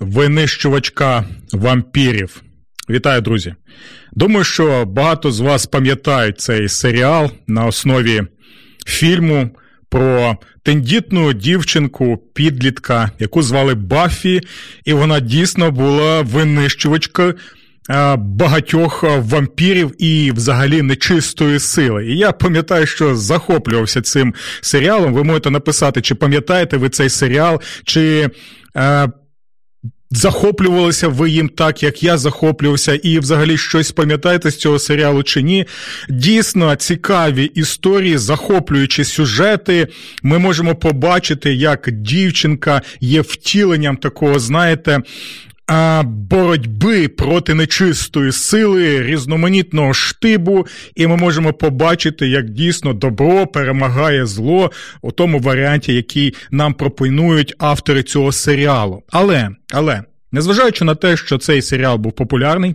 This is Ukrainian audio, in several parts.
винищувачка вампірів. Вітаю, друзі. Думаю, що багато з вас пам'ятають цей серіал на основі фільму про тендітну дівчинку підлітка, яку звали Баффі, і вона дійсно була винищувачкою багатьох вампірів і взагалі нечистої сили. І я пам'ятаю, що захоплювався цим серіалом. Ви можете написати, чи пам'ятаєте ви цей серіал, чи. Захоплювалися ви їм так, як я захоплювався, і взагалі щось пам'ятаєте з цього серіалу чи ні? Дійсно цікаві історії, захоплюючі сюжети. Ми можемо побачити, як дівчинка є втіленням такого, знаєте, боротьби проти нечистої сили, різноманітного штибу, і ми можемо побачити, як дійсно добро перемагає зло у тому варіанті, який нам пропонують автори цього серіалу. Але, але, незважаючи на те, що цей серіал був популярний.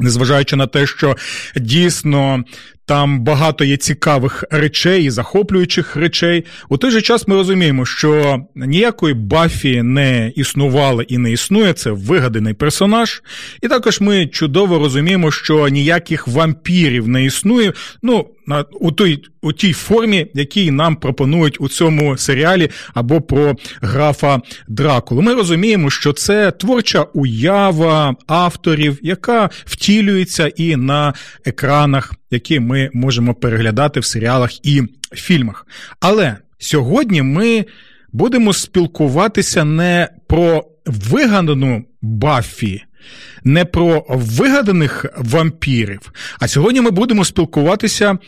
Незважаючи на те, що дійсно там багато є цікавих речей і захоплюючих речей. У той же час ми розуміємо, що ніякої Баффі не існувало і не існує. Це вигаданий персонаж. І також ми чудово розуміємо, що ніяких вампірів не існує. Ну, у той у тій формі, якій нам пропонують у цьому серіалі або про графа Дракулу. Ми розуміємо, що це творча уява авторів, яка втілюється і на екранах, які ми можемо переглядати в серіалах і фільмах. Але сьогодні ми будемо спілкуватися не про вигадану Баффі, не про вигаданих вампірів. А сьогодні ми будемо спілкуватися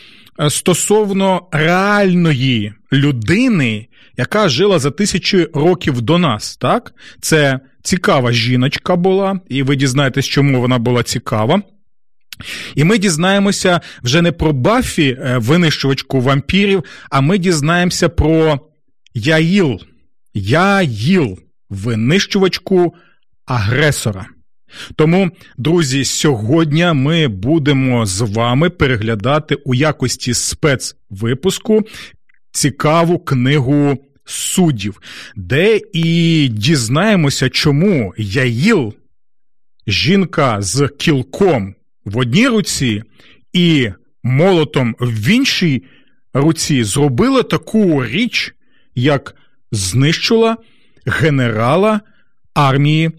е, стосовно реальної людини, яка жила за тисячі років до нас. Так? Це цікава жіночка була, і ви дізнаєтесь, чому вона була цікава. І ми дізнаємося вже не про Баффі, е, винищувачку вампірів, а ми дізнаємося про Яїл, Яїл, винищувачку агресора. Тому, друзі, сьогодні ми будемо з вами переглядати у якості спецвипуску цікаву книгу суддів, де і дізнаємося, чому Яїл, жінка з кілком в одній руці і молотом в іншій руці зробила таку річ, як знищила генерала армії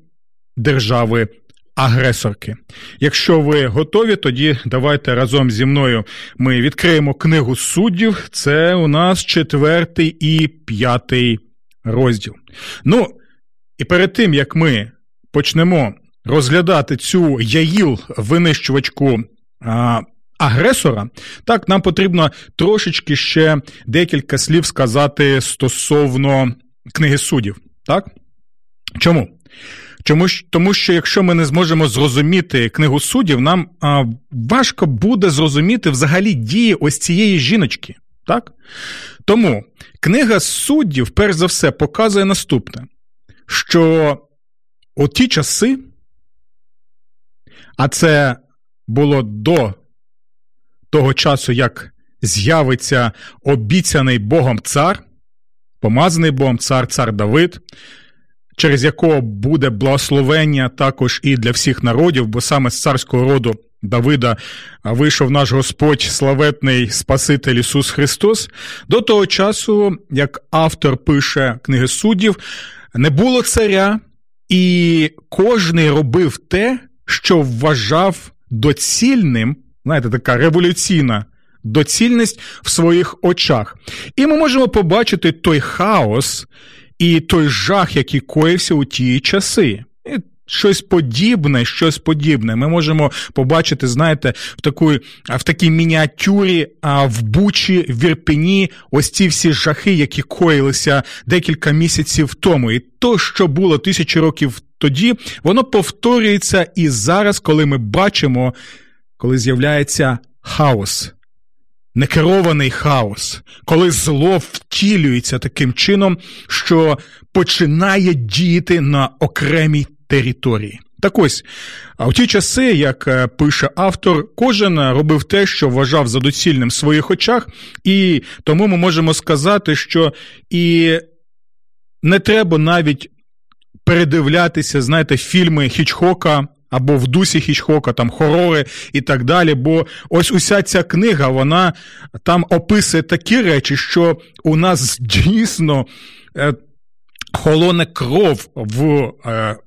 держави. Агресорки. Якщо ви готові, тоді давайте разом зі мною ми відкриємо книгу суддів. Це у нас четвертий і п'ятий розділ. Ну, і перед тим як ми почнемо розглядати цю яїл винищувачку агресора, так нам потрібно трошечки ще декілька слів сказати стосовно книги суддів. Так? Чому? Чому тому, що якщо ми не зможемо зрозуміти книгу суддів, нам а, важко буде зрозуміти взагалі дії ось цієї жіночки. Так? Тому книга суддів, перш за все, показує наступне: що у ті часи, а це було до того часу, як з'явиться обіцяний Богом цар, помазаний Богом цар, цар Давид, через якого буде благословення також і для всіх народів, бо саме з царського роду Давида вийшов наш Господь, славетний Спаситель Ісус Христос. До того часу, як автор пише книги суддів, не було царя, і кожний робив те, що вважав доцільним, знаєте, така революційна доцільність в своїх очах. І ми можемо побачити той хаос і той жах, який коївся у ті часи. Щось подібне, щось подібне. Ми можемо побачити, знаєте, в такій, в такій мініатюрі а в Бучі, в Ірпені, ось ці всі жахи, які коїлися декілька місяців тому. І то, що було тисячі років тоді, воно повторюється і зараз, коли ми бачимо, коли з'являється хаос. Некерований хаос, коли зло втілюється таким чином, що починає діяти на окремій території. Так ось, а в ті часи, як е, пише автор, кожен робив те, що вважав за доцільним в своїх очах, і тому ми можемо сказати, що і не треба навіть передивлятися, знаєте, фільми Хічхока. Або в дусі Хічхока, там хорори і так далі. Бо ось уся ця книга, вона там описує такі речі, що у нас дійсно е, холоне кров в е,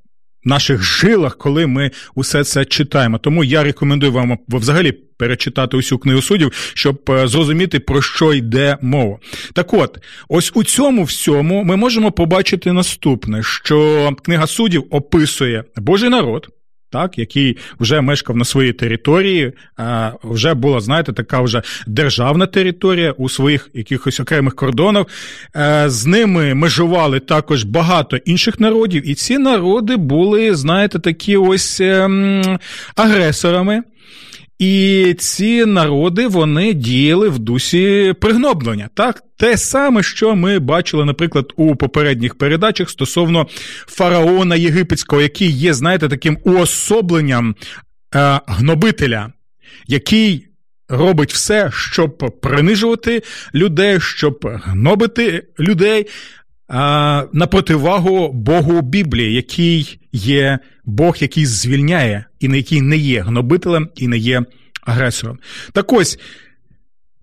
наших жилах, коли ми усе це читаємо. Тому я рекомендую вам взагалі перечитати усю книгу суддів, щоб е, зрозуміти, про що йде мова. Так от, ось у цьому всьому ми можемо побачити наступне: що книга суддів описує Божий народ так, який вже мешкав на своїй території, вже була, знаєте, така вже державна територія у своїх якихось окремих кордонах. Е, з ними межували також багато інших народів, і ці народи були, знаєте, такі ось ем, агресорами. І ці народи вони діяли в дусі пригноблення. Так, те саме, що ми бачили, наприклад, у попередніх передачах стосовно фараона єгипетського, який є, знаєте, таким уособленням е, гнобителя, який робить все, щоб принижувати людей, щоб гнобити людей а, на противагу Богу Біблії, який є Бог, який звільняє, і на який не є гнобителем і не є агресором. Так ось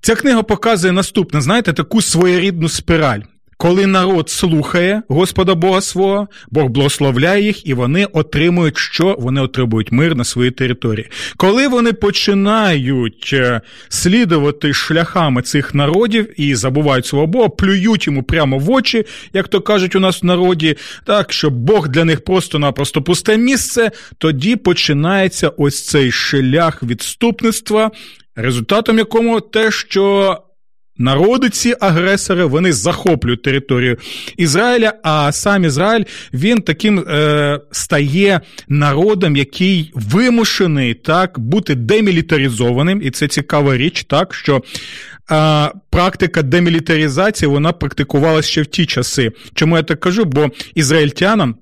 ця книга показує наступне: знаєте, таку своєрідну спіраль. Коли народ слухає Господа Бога свого, Бог благословляє їх, і вони отримують що? Вони отримують мир на своїй території. Коли вони починають е, слідувати шляхами цих народів і забувають свого Бога, плюють йому прямо в очі, як то кажуть у нас в народі, так що Бог для них просто-напросто пусте місце, тоді починається ось цей шлях відступництва. Результатом якому те, що Народи ці агресори вони захоплюють територію Ізраїля. А сам Ізраїль він таким е, стає народом, який вимушений так бути демілітаризованим, і це цікава річ, так що. А практика демілітаризації вона практикувалася ще в ті часи. Чому я так кажу? Бо ізраїльтянам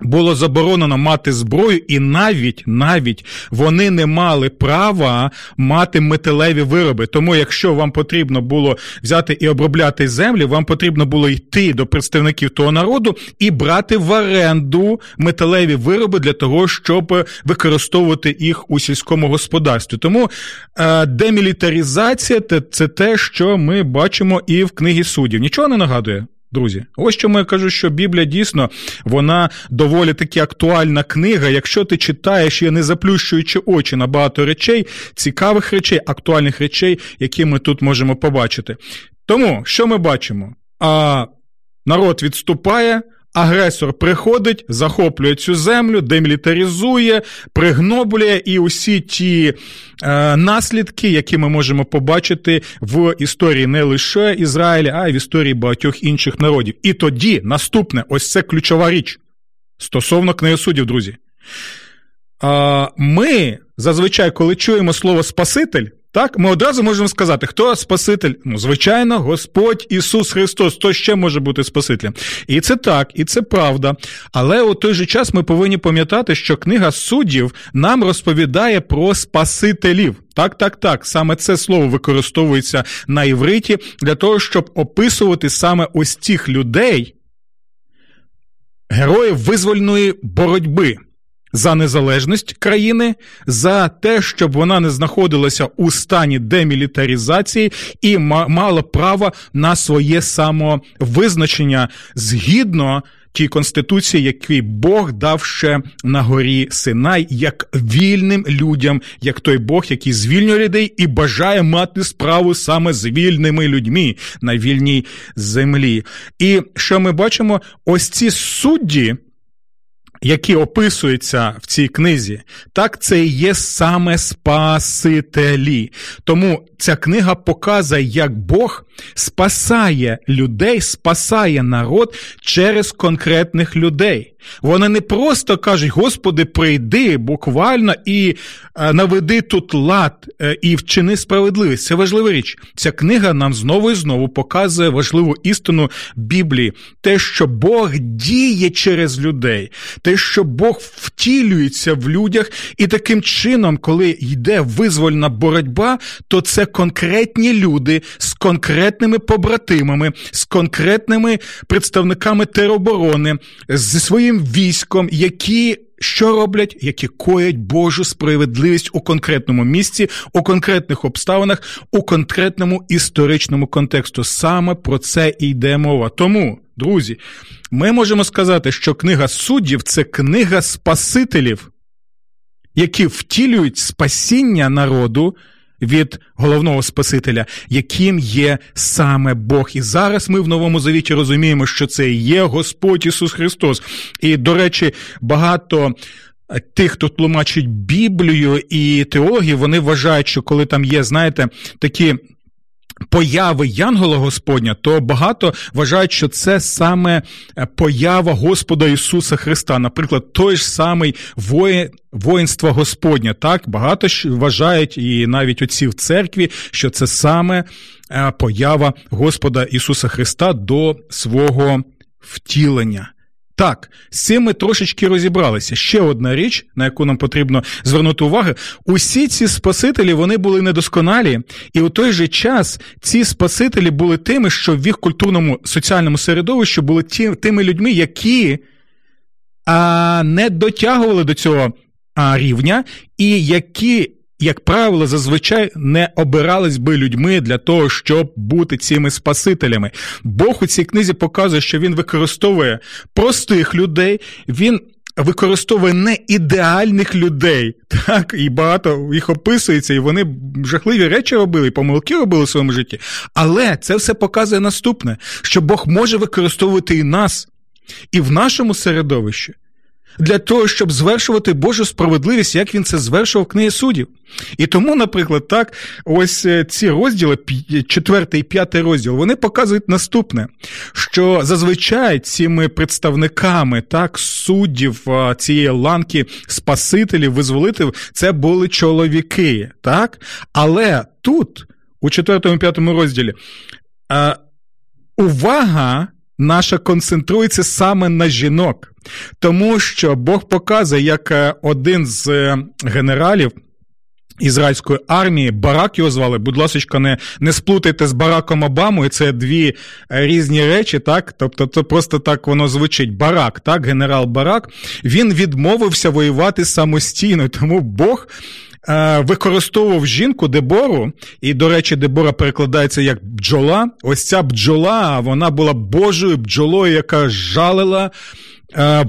було заборонено мати зброю, і навіть навіть вони не мали права мати металеві вироби. Тому, якщо вам потрібно було взяти і обробляти землі, вам потрібно було йти до представників того народу і брати в оренду металеві вироби для того, щоб використовувати їх у сільському господарстві. Тому е, демілітаризація це те, що ми бачимо і в книгі суддів. Нічого не нагадує. Друзі, ось чому я кажу, що Біблія дійсно вона доволі таки актуальна книга. Якщо ти читаєш її, не заплющуючи очі на багато речей, цікавих речей, актуальних речей, які ми тут можемо побачити. Тому що ми бачимо? А народ відступає. Агресор приходить, захоплює цю землю, демілітаризує, пригноблює і усі ті е, наслідки, які ми можемо побачити в історії не лише Ізраїля, а й в історії багатьох інших народів. І тоді наступне, ось це ключова річ стосовно книги суддів, друзі. Ми зазвичай, коли чуємо слово Спаситель, так, ми одразу можемо сказати, хто Спаситель? Ну, звичайно, Господь Ісус Христос, хто ще може бути Спасителем. І це так, і це правда. Але у той же час ми повинні пам'ятати, що книга суддів нам розповідає про Спасителів. Так, так, так. Саме це слово використовується на івриті для того, щоб описувати саме ось цих людей, героїв визвольної боротьби за незалежність країни, за те, щоб вона не знаходилася у стані демілітаризації і мала право на своє самовизначення згідно тій конституції, який Бог дав ще на горі Синай, як вільним людям, як той Бог, який звільнює людей і бажає мати справу саме з вільними людьми на вільній землі. І що ми бачимо, ось ці судді які описуються в цій книзі, так це і є саме Спасителі. Тому ця книга показує, як Бог спасає людей, спасає народ через конкретних людей. Вони не просто кажуть, Господи, прийди буквально і е, наведи тут лад е, і вчини справедливість. Це важлива річ. Ця книга нам знову і знову показує важливу істину Біблії, те, що Бог діє через людей, те, що Бог втілюється в людях, і таким чином, коли йде визвольна боротьба, то це конкретні люди з конкретними побратимами, з конкретними представниками тероборони, зі своїм військом, які. Що роблять, які коять Божу справедливість у конкретному місці, у конкретних обставинах, у конкретному історичному контексту? Саме про це і йде мова. Тому, друзі, ми можемо сказати, що книга суддів це книга спасителів, які втілюють спасіння народу від головного Спасителя, яким є саме Бог. І зараз ми в новому завіті розуміємо, що це є Господь Ісус Христос. І, до речі, багато. Тих, хто тлумачить Біблію і теології, вони вважають, що коли там є, знаєте, такі появи Янгола Господня, то багато вважають, що це саме е, поява Господа Ісуса Христа. Наприклад, той ж самий воїн. Воїнство Господня, так багато вважають, і навіть отці в церкві, що це саме е, поява Господа Ісуса Христа до свого втілення. Так, з цим ми трошечки розібралися. Ще одна річ, на яку нам потрібно звернути увагу: усі ці спасителі вони були недосконалі, і у той же час ці спасителі були тими, що в їх культурному соціальному середовищі були ті, тими людьми, які а, не дотягували до цього а, рівня, і які як правило, зазвичай не обирались би людьми для того, щоб бути цими спасителями. Бог у цій книзі показує, що він використовує простих людей, він. Використовує не ідеальних людей, так, і багато їх описується, і вони жахливі речі робили, і помилки робили в своєму житті. Але це все показує наступне: що Бог може використовувати і нас, і в нашому середовищі для того, щоб звершувати Божу справедливість, як він це звершував в книгі суддів. І тому, наприклад, так, ось е, ці розділи, четвертий і п'ятий розділ, вони показують наступне: що зазвичай цими представниками так, суддів цієї ланки спасителів, визволителів, це були чоловіки. так? Але тут, у четвертому і п'ятому розділі, увага наша концентрується саме на жінок, тому що Бог показує, як е, один з е, генералів. Ізраїльської армії, Барак його звали, будь ласка, не не сплутайте з Бараком Обамою, це дві е, різні речі, так? Тобто, це просто так воно звучить. Барак, так, генерал Барак, він відмовився воювати самостійно, тому Бог використовував жінку Дебору, і, до речі, Дебора перекладається як бджола. Ось ця бджола, вона була Божою бджолою, яка жалила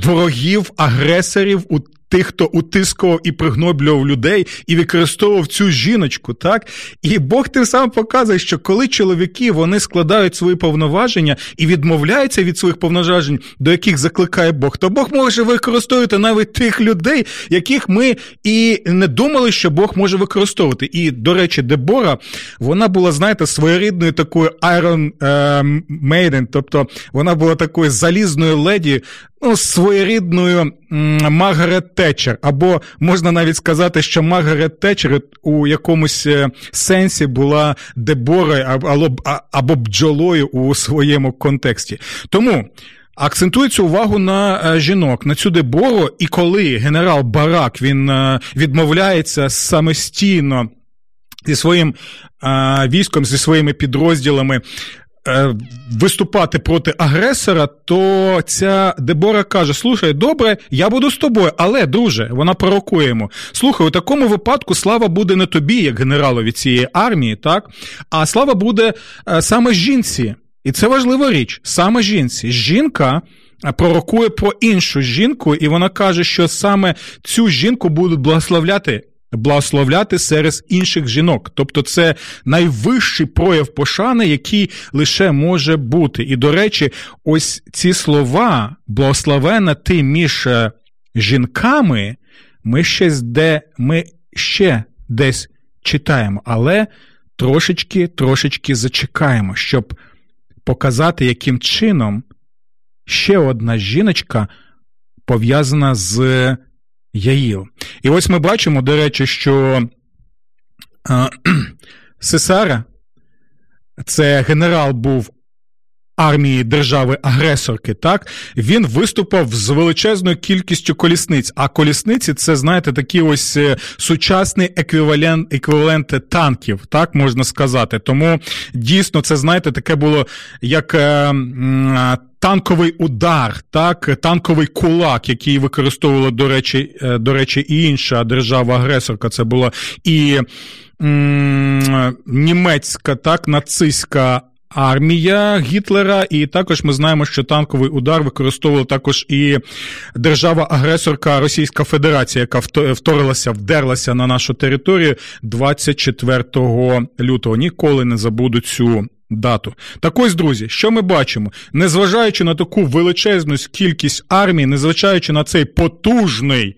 ворогів, агресорів у тих, хто утискував і пригноблював людей, і використовував цю жіночку, так? І Бог тим самим показує, що коли чоловіки вони складають свої повноваження і відмовляються від своїх повноважень, до яких закликає Бог, то Бог може використовувати навіть тих людей, яких ми і не думали, що Бог може використовувати. І, до речі, Дебора, вона була, знаєте, своєрідною такою Iron Maiden, тобто вона була такою залізною леді, ну, своєрідною Маргарет Тетчер, або можна навіть сказати, що Маргарет Тетчер у якомусь е, сенсі була Деборою або, бджолою у своєму контексті. Тому. Акцентується увагу на е, жінок, на цю дебору, і коли генерал Барак він е, відмовляється самостійно зі своїм військом, зі своїми підрозділами виступати проти агресора, то ця Дебора каже: Слухай, добре, я буду з тобою, але, друже, вона пророкує йому. Слухай, у такому випадку слава буде не тобі, як генералові цієї армії, так? А слава буде е, саме жінці. І це важлива річ, саме жінці. Жінка. Е, пророкує про іншу жінку, і вона каже, що саме цю жінку будуть благословляти благословляти серед інших жінок. Тобто це найвищий прояв пошани, який лише може бути. І, до речі, ось ці слова, благословена ти між е, жінками ми ще де ми ще десь читаємо, але трошечки трошечки зачекаємо, щоб показати, яким чином ще одна жіночка пов'язана з Яїл. І ось ми бачимо, до речі, що Сесара, це генерал був армії держави-агресорки, так він виступав з величезною кількістю колісниць. А колісниці це, знаєте, такі ось е, сучасний еквівалент еквівалент танків, так можна сказати. Тому дійсно це, знаєте, таке було як. Е, Танковий удар, так, танковий кулак, який використовувала, до речі, е, до речі, і інша держава-агресорка. Це була і м- німецька, так, нацистська армія Гітлера, і також ми знаємо, що танковий удар використовувала також і держава-агресорка Російська Федерація, яка вторилася, вдерлася на нашу територію 24 лютого. Ніколи не забуду цю. Дату. Так ось, друзі, що ми бачимо? Незважаючи на таку величезну кількість армій, незважаючи на цей потужний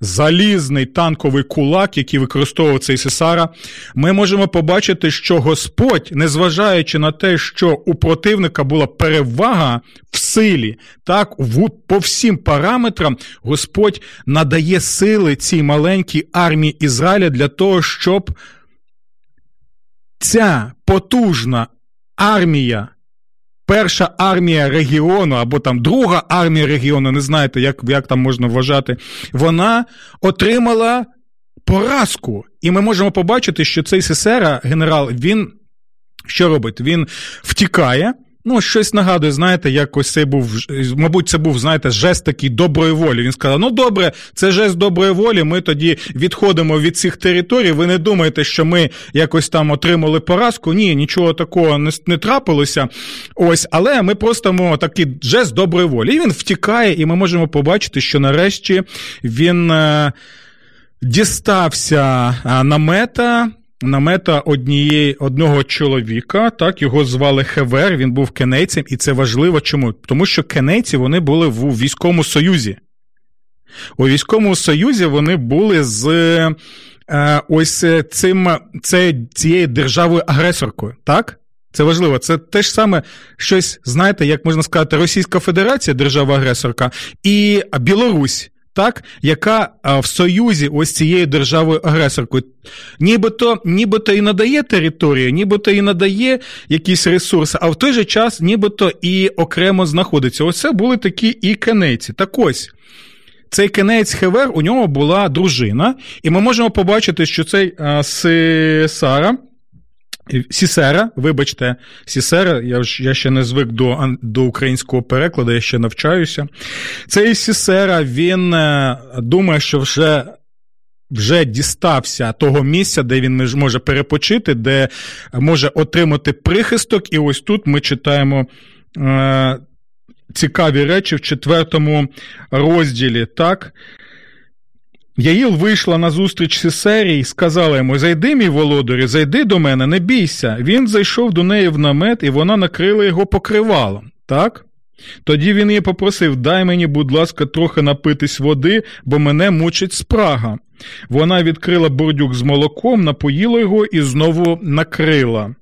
залізний танковий кулак, який використовував цей Сесара, ми можемо побачити, що Господь, незважаючи на те, що у противника була перевага в силі, так, в, по всім параметрам, Господь надає сили цій маленькій армії Ізраїля для того, щоб ця потужна армія перша армія регіону або там друга армія регіону, не знаєте, як, як там можна вважати, вона отримала поразку. І ми можемо побачити, що цей Сесера, генерал, він що робить? Він втікає. Ну, щось нагадує, знаєте, як ось це був, мабуть, це був, знаєте, жест такий доброї волі. Він сказав: ну добре, це жест доброї волі. Ми тоді відходимо від цих територій. Ви не думаєте, що ми якось там отримали поразку? Ні, нічого такого не не трапилося. Ось, але ми просто такий жест доброї волі. І він втікає, і ми можемо побачити, що нарешті він. Е, дістався намета намета однієї одного чоловіка. Так його звали Хевер. Він був кенейцем, і це важливо. Чому? Тому що кенейці вони були в військовому союзі. У військовому союзі вони були з е, ось цим це, цією державою-агресоркою. Так? Це важливо. Це те ж саме щось, знаєте, як можна сказати, Російська Федерація, держава-агресорка, і Білорусь так, яка в союзі ось цією державою агресоркою, нібито нібито і надає територію, нібито і надає якісь ресурси, а в той же час нібито і окремо знаходиться. Ось це були такі і кенейці. Так ось. Цей кенець Хевер, у нього була дружина, і ми можемо побачити, що цей Сара, Сісера, вибачте, Сісера, я я ще не звик до до українського перекладу, я ще навчаюся. Цей Сісера, він е, думає, що вже вже дістався того місця, де він може перепочити, де може отримати прихисток. І ось тут ми читаємо. Е, Цікаві речі в четвертому розділі, так? Яїл вийшла на зустріч Сесері і сказала йому: Зайди, мій володарю, зайди до мене, не бійся. Він зайшов до неї в намет, і вона накрила його покривалом. Так? Тоді він її попросив: Дай мені, будь ласка, трохи напитись води, бо мене мучить спрага. Вона відкрила бордюк з молоком, напоїла його і знову накрила.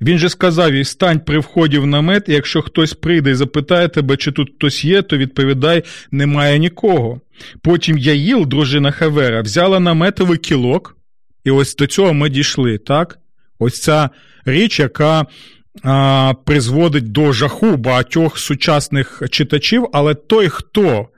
Він же сказав їй, стань при вході в намет, і якщо хтось прийде і запитає тебе, чи тут хтось є, то відповідай, немає нікого. Потім Яїл, дружина Хавера, взяла наметовий кілок, і ось до цього ми дійшли, так? Ось ця річ, яка а, призводить до жаху багатьох сучасних читачів, але той, хто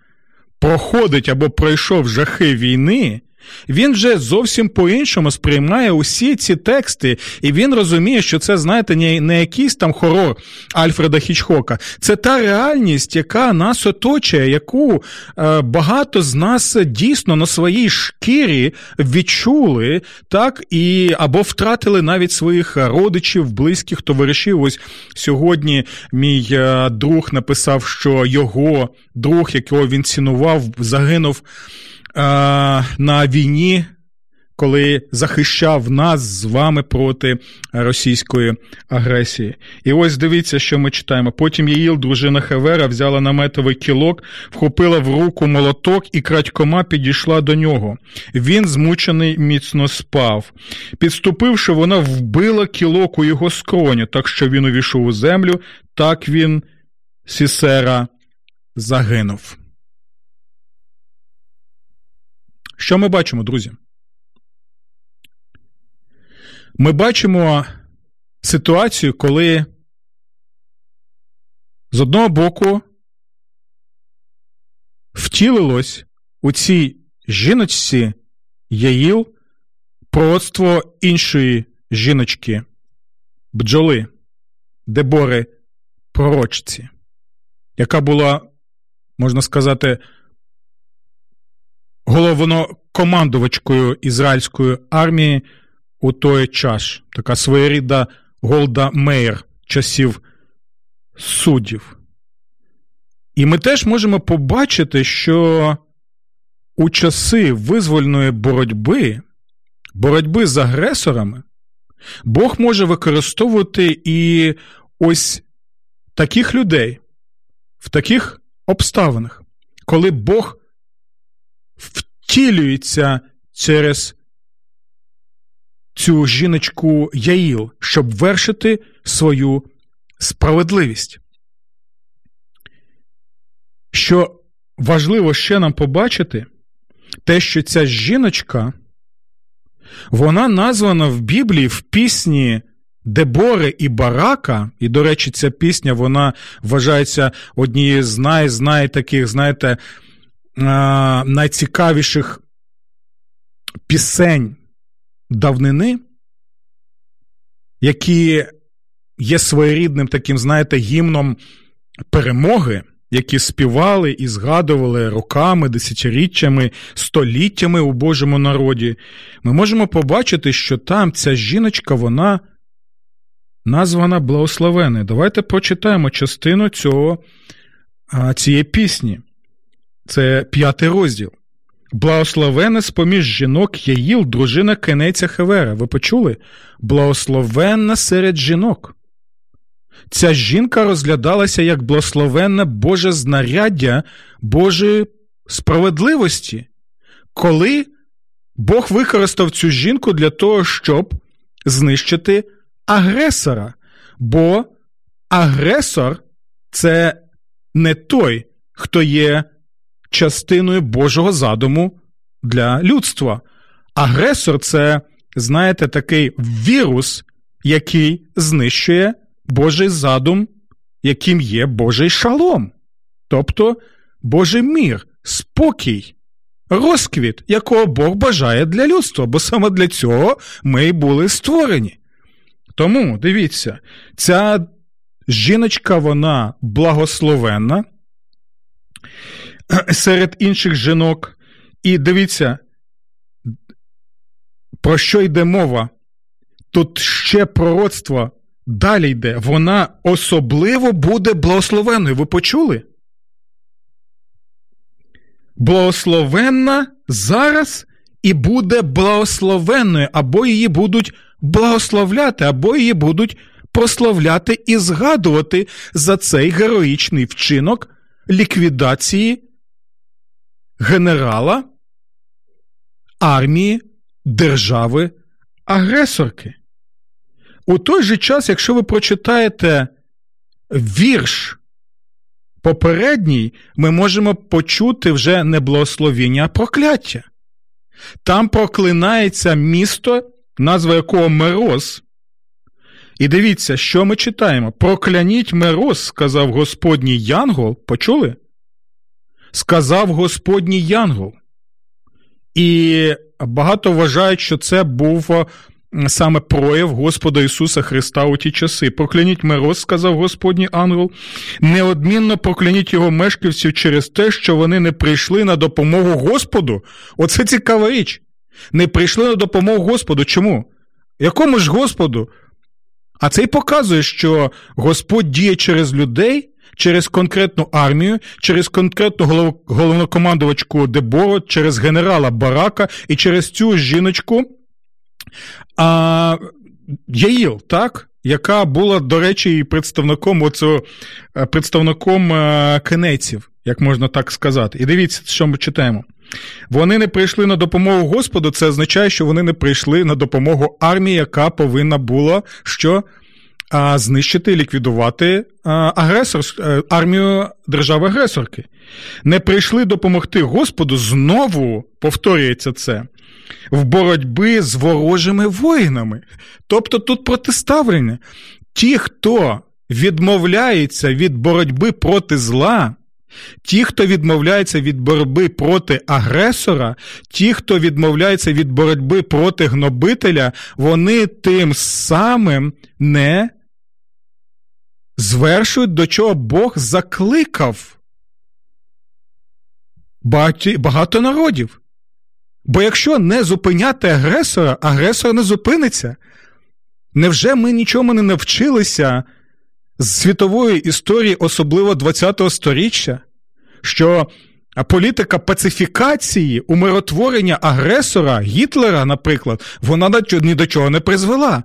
проходить або пройшов жахи війни, він вже зовсім по-іншому сприймає усі ці тексти, і він розуміє, що це, знаєте, не якийсь там хорор Альфреда Хічхока. Це та реальність, яка нас оточує, яку е, багато з нас дійсно на своїй шкірі відчули, так, і або втратили навіть своїх родичів, близьких товаришів. Ось сьогодні мій е, друг написав, що його друг, якого він цінував, загинув на війні. коли захищав нас з вами проти російської агресії. І ось дивіться, що ми читаємо. Потім Єїл, дружина Хевера, взяла наметовий кілок, вхопила в руку молоток і крадькома підійшла до нього. Він, змучений, міцно спав. Підступивши, вона вбила кілок у його скроню, так що він увійшов у землю, так він, Сісера, загинув. Що ми бачимо, друзі? Ми бачимо ситуацію, коли з одного боку втілилось у цій жіночці Яїл пророцтво іншої жіночки, бджоли, Дебори пророчці, яка була, можна сказати, головнокомандувачкою ізраїльської армії у той час. Така своєрідна Голда Мейер часів суддів. І ми теж можемо побачити, що у часи визвольної боротьби, боротьби з агресорами, Бог може використовувати і ось таких людей в таких обставинах, коли Бог втілюється через цю жіночку Яїл, щоб вершити свою справедливість. Що важливо ще нам побачити, те, що ця жіночка, вона названа в Біблії в пісні Дебори і Барака, і, до речі, ця пісня вона вважається однією з най, з най таких, знаєте, найцікавіших пісень давнини, які є своєрідним таким, знаєте, гімном перемоги, які співали і згадували роками, десятиріччями, століттями у Божому народі, ми можемо побачити, що там ця жіночка, вона названа благословеною. Давайте прочитаємо частину цього, цієї пісні. Це п'ятий розділ. Благословена з поміж жінок Яїл, дружина Кенеця Хевера. Ви почули? Благословенна серед жінок. Ця жінка розглядалася як благословенне Боже знаряддя Божої справедливості, коли Бог використав цю жінку для того, щоб знищити агресора. Бо агресор це не той, хто є частиною Божого задуму для людства. Агресор це, знаєте, такий вірус, який знищує Божий задум, яким є Божий шалом, тобто Божий мір, спокій, розквіт, якого Бог бажає для людства, бо саме для цього ми й були створені. Тому дивіться, ця жіночка, вона благословенна серед інших жінок. І дивіться, про що йде мова? Тут ще пророцтво далі йде. Вона особливо буде благословенною. Ви почули? Благословенна зараз і буде благословенною, або її будуть благословляти, або її будуть прославляти і згадувати за цей героїчний вчинок ліквідації генерала армії держави агресорки. У той же час, якщо ви прочитаєте вірш попередній, ми можемо почути вже не благословіння, а прокляття. Там проклинається місто, назва якого Мерос. І дивіться, що ми читаємо. Прокляніть Мерос, сказав Господній Янгол. Почули? Сказав Господній Янгол. І багато вважають, що це був саме прояв Господа Ісуса Христа у ті часи. Прокляніть мироз, сказав Господній ангел, неодмінно прокляніть його мешканців через те, що вони не прийшли на допомогу Господу. Оце цікава річ. Не прийшли на допомогу Господу. Чому? Якому ж Господу? А це й показує, що Господь діє через людей, через конкретну армію, через конкретну головнокомандувачку Дебору, через генерала Барака і через цю жіночку а, Яїл, так? Яка була, до речі, представником оцього, е, представником е, кенеців, як можна так сказати. І дивіться, що ми читаємо. Вони не прийшли на допомогу Господу, це означає, що вони не прийшли на допомогу армії, яка повинна була що знищити ліквідувати агресор, е, армію держави-агресорки. Не прийшли допомогти Господу, знову повторюється це. В боротьбі з ворожими воїнами. Тобто тут протиставлення. Ті, хто відмовляється від боротьби проти зла, Ті, хто відмовляється від боротьби проти агресора, ті, хто відмовляється від боротьби проти гнобителя, вони тим самим не звершують, до чого Бог закликав багато народів. Бо якщо не зупиняти агресора, агресор не зупиниться. Невже ми нічому не навчилися з світової історії, особливо ХХ століття, що політика пацифікації, умиротворення агресора Гітлера, наприклад, вона ні до чого не призвела.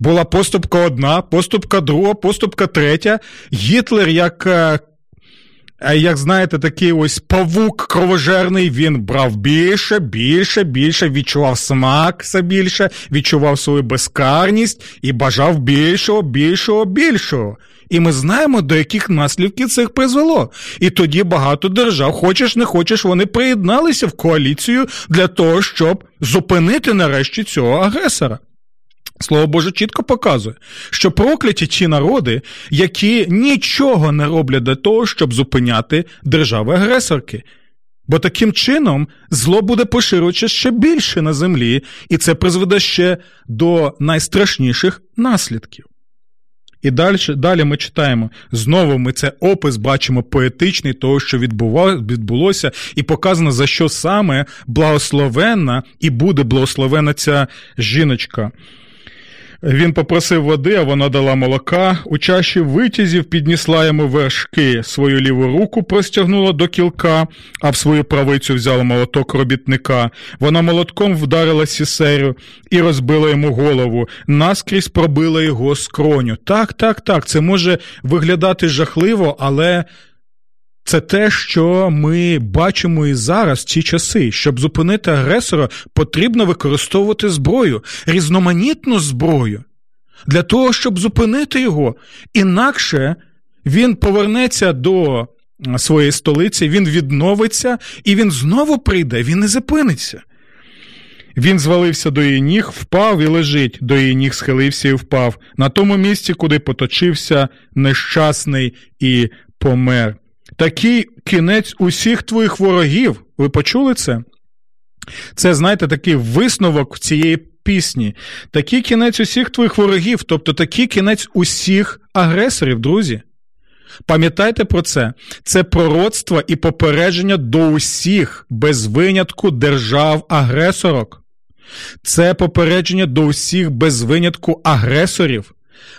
Була поступка одна, поступка друга, поступка третя. Гітлер, як е, як знаєте, такий ось павук кровожерний, він брав більше, більше, більше, відчував смак все більше, відчував свою безкарність і бажав більшого, більшого, більшого. І ми знаємо, до яких наслідків цих призвело. І тоді багато держав, хочеш не хочеш, вони приєдналися в коаліцію для того, щоб зупинити нарешті цього агресора. Слово Боже чітко показує, що прокляті ті народи, які нічого не роблять для того, щоб зупиняти держави-агресорки. Бо таким чином зло буде поширюватися ще більше на землі, і це призведе ще до найстрашніших наслідків. І далі далі ми читаємо. Знову ми це опис бачимо поетичний того, що відбулося, і показано, за що саме благословенна і буде благословена ця жіночка. Він попросив води, а вона дала молока. У чаші витязів піднісла йому вершки, свою ліву руку простягнула до кілка, а в свою правицю взяла молоток робітника. Вона молотком вдарила сісерю і розбила йому голову, наскрізь пробила його скроню. Так, так, так, це може виглядати жахливо, але це те, що ми бачимо і зараз, ці часи. Щоб зупинити агресора, потрібно використовувати зброю, різноманітну зброю, для того, щоб зупинити його. Інакше він повернеться до своєї столиці, він відновиться і він знову прийде, він не зупиниться. Він звалився до її ніг, впав і лежить, до її ніг схилився і впав, на тому місці, куди поточився нещасний і помер. Такий кінець усіх твоїх ворогів. Ви почули це? Це, знаєте, такий висновок цієї пісні. Такий кінець усіх твоїх ворогів, тобто такий кінець усіх агресорів, друзі. Пам'ятайте про це. Це пророцтво і попередження до усіх, без винятку держав-агресорок. Це попередження до усіх без винятку агресорів.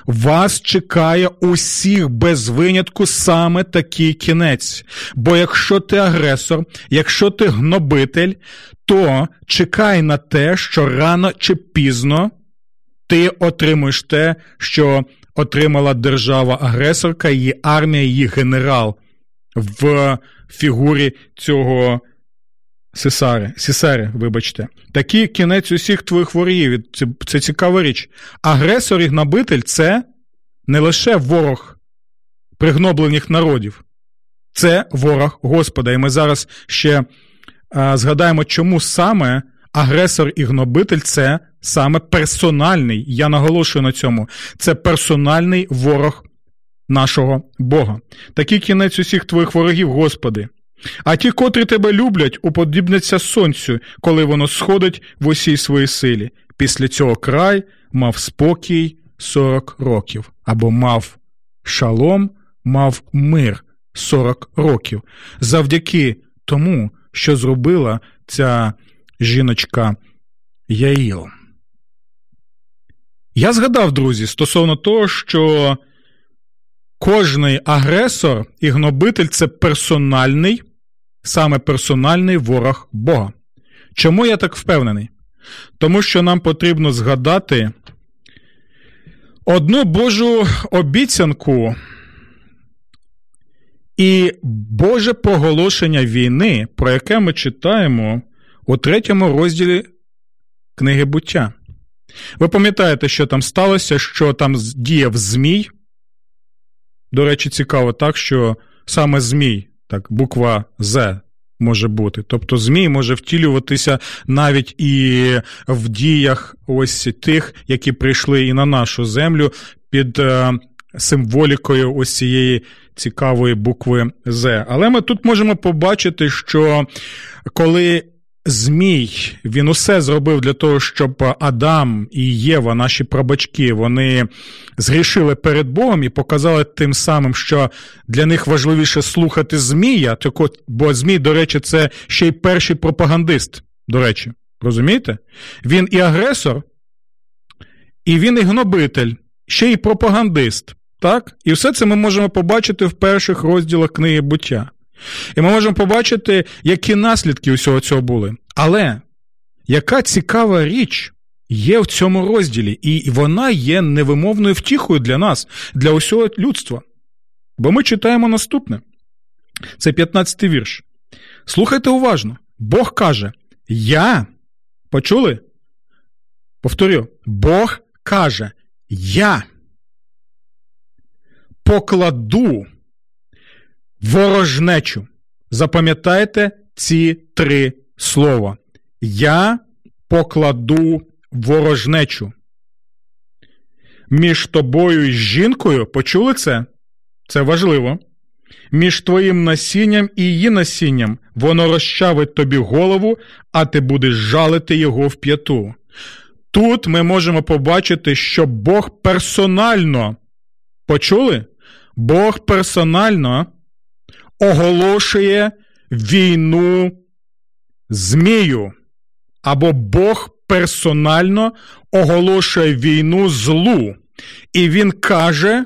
Вас чекає усіх без винятку саме такий кінець. Бо якщо ти агресор, якщо ти гнобитель, то чекай на те, що рано чи пізно ти отримуєш те, що отримала держава-агресорка, її армія, її генерал в фігурі цього Сесари, Сесари, вибачте, такий кінець усіх твоїх ворогів. Це, це цікава річ. Агресор і гнобитель це не лише ворог пригноблених народів, це ворог Господа. І ми зараз ще а, згадаємо, чому саме агресор і гнобитель це саме персональний. Я наголошую на цьому. Це персональний ворог нашого Бога. Такий кінець усіх твоїх ворогів, Господи. А ті, котрі тебе люблять, уподібняться сонцю, коли воно сходить в усій своїй силі. Після цього край мав спокій сорок років, або мав шалом, мав мир сорок років, завдяки тому, що зробила ця жіночка Яїл. Я згадав, друзі, стосовно того, що кожний агресор і гнобитель це персональний, саме персональний ворог Бога. Чому я так впевнений? Тому що нам потрібно згадати одну Божу обіцянку і Боже проголошення війни, про яке ми читаємо у третьому розділі книги буття. Ви пам'ятаєте, що там сталося, що там діяв Змій. До речі, цікаво так, що саме Змій, так, буква З може бути. Тобто Змій може втілюватися навіть і в діях ось тих, які прийшли і на нашу землю під е, символікою ось цієї цікавої букви З. Але ми тут можемо побачити, що коли Змій, він усе зробив для того, щоб Адам і Єва, наші прабачки, вони згрішили перед Богом і показали тим самим, що для них важливіше слухати Змія, бо Змій, до речі, це ще й перший пропагандист. До речі, розумієте? Він і агресор, і він і гнобитель, ще й пропагандист. Так? І все це ми можемо побачити в перших розділах книги буття. І ми можемо побачити, які наслідки усього цього були. Але яка цікава річ є в цьому розділі, і вона є невимовною втіхою для нас, для усього людства. Бо ми читаємо наступне: це 15 й вірш. Слухайте уважно. Бог каже: Я. Почули? Повторю, Бог каже, Я покладу ворожнечу. Запам'ятайте ці три слова. Я покладу ворожнечу. Між тобою і жінкою почули це? Це важливо. Між твоїм насінням і її насінням воно розчавить тобі голову, а ти будеш жалити його в п'яту. Тут ми можемо побачити, що Бог персонально почули? Бог персонально оголошує війну Змію, або Бог персонально оголошує війну злу. І він каже,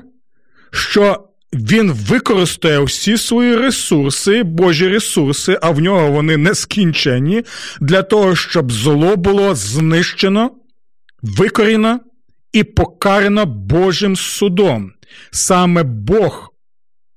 що він використає всі свої ресурси, Божі ресурси, а в нього вони нескінчені, для того, щоб зло було знищено, викоріно і покарано Божим судом. Саме Бог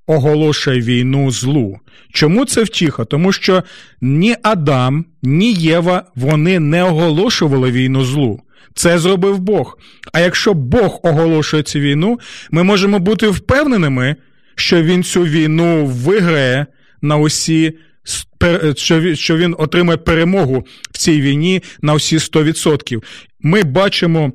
оголошує війну злу. Чому це втіха? Тому що ні Адам, ні Єва вони не оголошували війну злу. Це зробив Бог. А якщо Бог оголошує цю війну, ми можемо бути впевненими, що він цю війну виграє на усі що він отримає перемогу в цій війні на всі 100%. Ми бачимо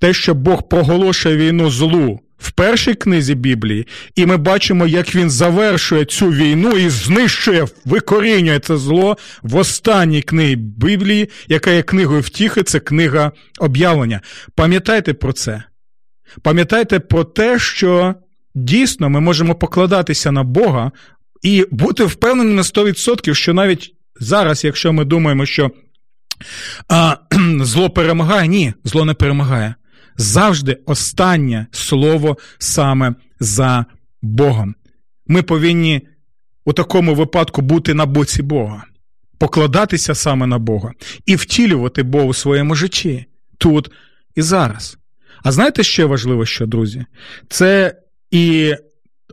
те, що Бог проголошує війну злу в першій книзі Біблії, і ми бачимо, як він завершує цю війну і знищує, викорінює це зло в останній книгі Біблії, яка є книгою втіхи, це книга об'явлення. Пам'ятайте про це. Пам'ятайте про те, що дійсно ми можемо покладатися на Бога і бути впевненими на 100%, що навіть зараз, якщо ми думаємо, що а, зло перемагає, ні, зло не перемагає завжди останнє слово саме за Богом. Ми повинні у такому випадку бути на боці Бога, покладатися саме на Бога і втілювати Бога у своєму житті тут і зараз. А знаєте, ще важливо, що, друзі? Це і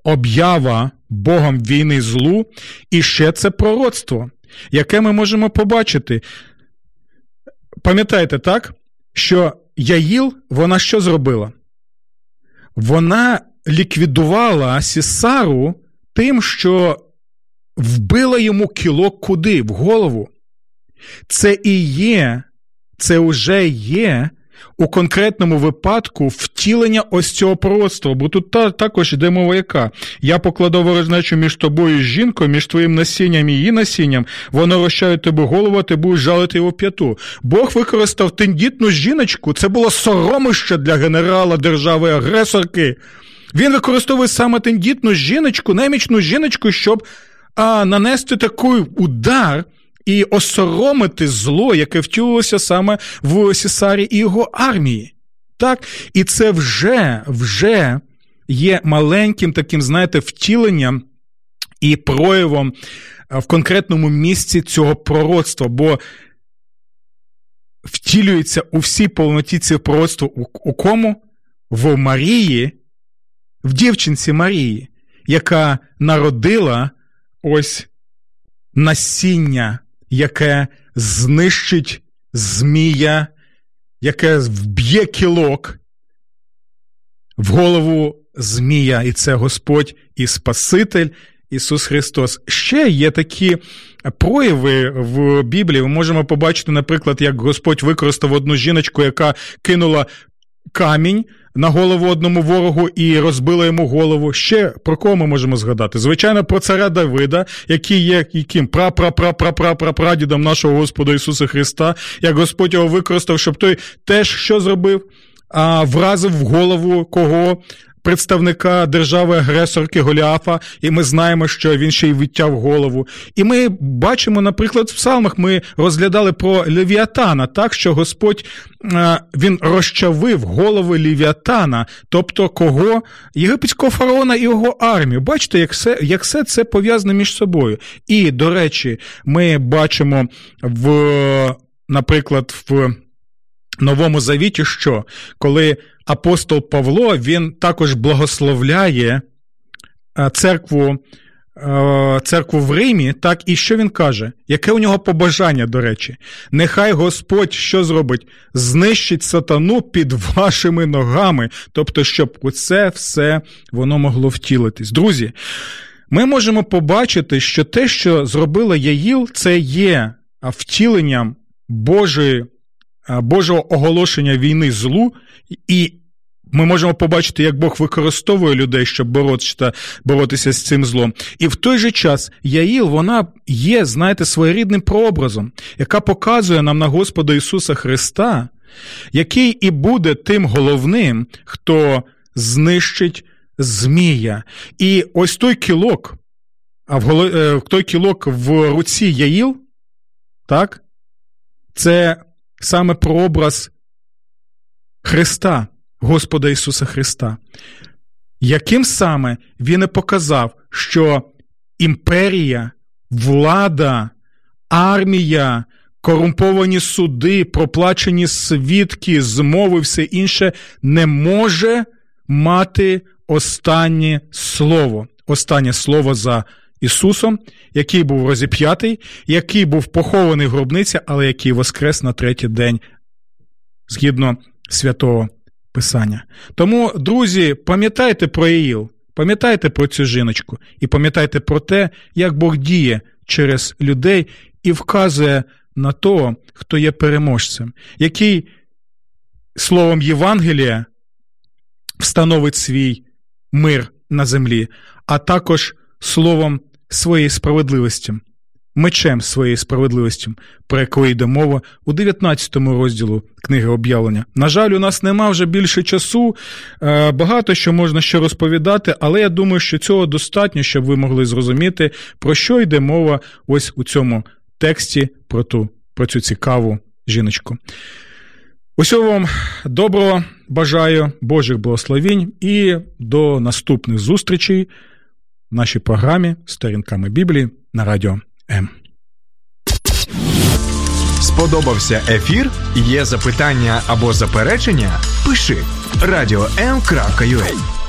об'ява Богом війни злу, і ще це пророцтво, яке ми можемо побачити. Пам'ятаєте, так? Що Яїл, вона що зробила? Вона ліквідувала Сісару тим, що вбила йому кілок куди? В голову. Це і є, це вже є у конкретному випадку втілення ось цього пророцтва, бо тут та, також йде мова яка. Я покладав ворожнечу між тобою і жінкою, між твоїм насінням і її насінням, воно розчає тебе голову, а ти будеш жалити його п'яту. Бог використав тендітну жіночку, це було соромище для генерала держави-агресорки. Він використовує саме тендітну жіночку, немічну жіночку, щоб а, нанести такий удар і осоромити зло, яке втілилося саме в Сісарі і його армії. Так? І це вже, вже є маленьким таким, знаєте, втіленням і проявом в конкретному місці цього пророцтва, бо втілюється у всій повноті це пророцтво у, у кому? В Марії, в дівчинці Марії, яка народила ось насіння, яке знищить змія, яке вб'є кілок в голову Змія, і це Господь і Спаситель Ісус Христос. Ще є такі прояви в Біблії. Ми можемо побачити, наприклад, як Господь використав одну жіночку, яка кинула камінь. На голову одному ворогу і розбила йому голову. Ще про кого ми можемо згадати? Звичайно, про царя Давида, який є яким пра-пра-пра-пра-пра-прадідом нашого Господа Ісуса Христа, як Господь його використав, щоб той теж що зробив? А вразив в голову кого? Представника держави-агресорки Голіафа, і ми знаємо, що він ще й відтяв голову. І ми бачимо, наприклад, в псалмах ми розглядали про Левіатана, так що Господь він розчавив голови Левіатана, тобто кого єгипетського фараона і його армію. Бачите, як все, як все це пов'язане між собою. І, до речі, ми бачимо в, наприклад, в. Новому завіті, що коли апостол Павло він також благословляє е, церкву е, церкву в Римі, так і що він каже? Яке у нього побажання, до речі? Нехай Господь що зробить? Знищить сатану під вашими ногами, тобто, щоб це все воно могло втілитись. Друзі, ми можемо побачити, що те, що зробила Яїл, це є втіленням Божої Божого оголошення війни злу, і ми можемо побачити, як Бог використовує людей, щоб боротися, боротися з цим злом. І в той же час Яїл, вона є, знаєте, своєрідним прообразом, яка показує нам на Господа Ісуса Христа, який і буде тим головним, хто знищить Змія. І ось той кілок, а в. Е, той кілок в руці Яїл, так, це саме прообраз Христа, Господа Ісуса Христа, яким саме Він і показав, що імперія, влада, армія, корумповані суди, проплачені свідки, змови, все інше не може мати останнє слово, останнє слово за Ісусом, який був розіп'ятий, який був похований в гробниці, але який воскрес на третій день згідно святого Писання. Тому, друзі, пам'ятайте про Іїл, пам'ятайте про цю жіночку і пам'ятайте про те, як Бог діє через людей і вказує на того, хто є переможцем, який словом Євангелія встановить свій мир на землі, а також словом своєю справедливістю, мечем своєї справедливості, про яку йде мова у 19 розділу книги об'явлення. На жаль, у нас нема вже більше часу, е, багато що можна ще розповідати, але я думаю, що цього достатньо, щоб ви могли зрозуміти, про що йде мова ось у цьому тексті про ту, про цю цікаву жіночку. Усього вам доброго, бажаю Божих благословінь і до наступних зустрічей в нашій програмі Сторінками Біблії на радіо М. Сподобався ефір? Є запитання або заперечення? Пиши радіом.ua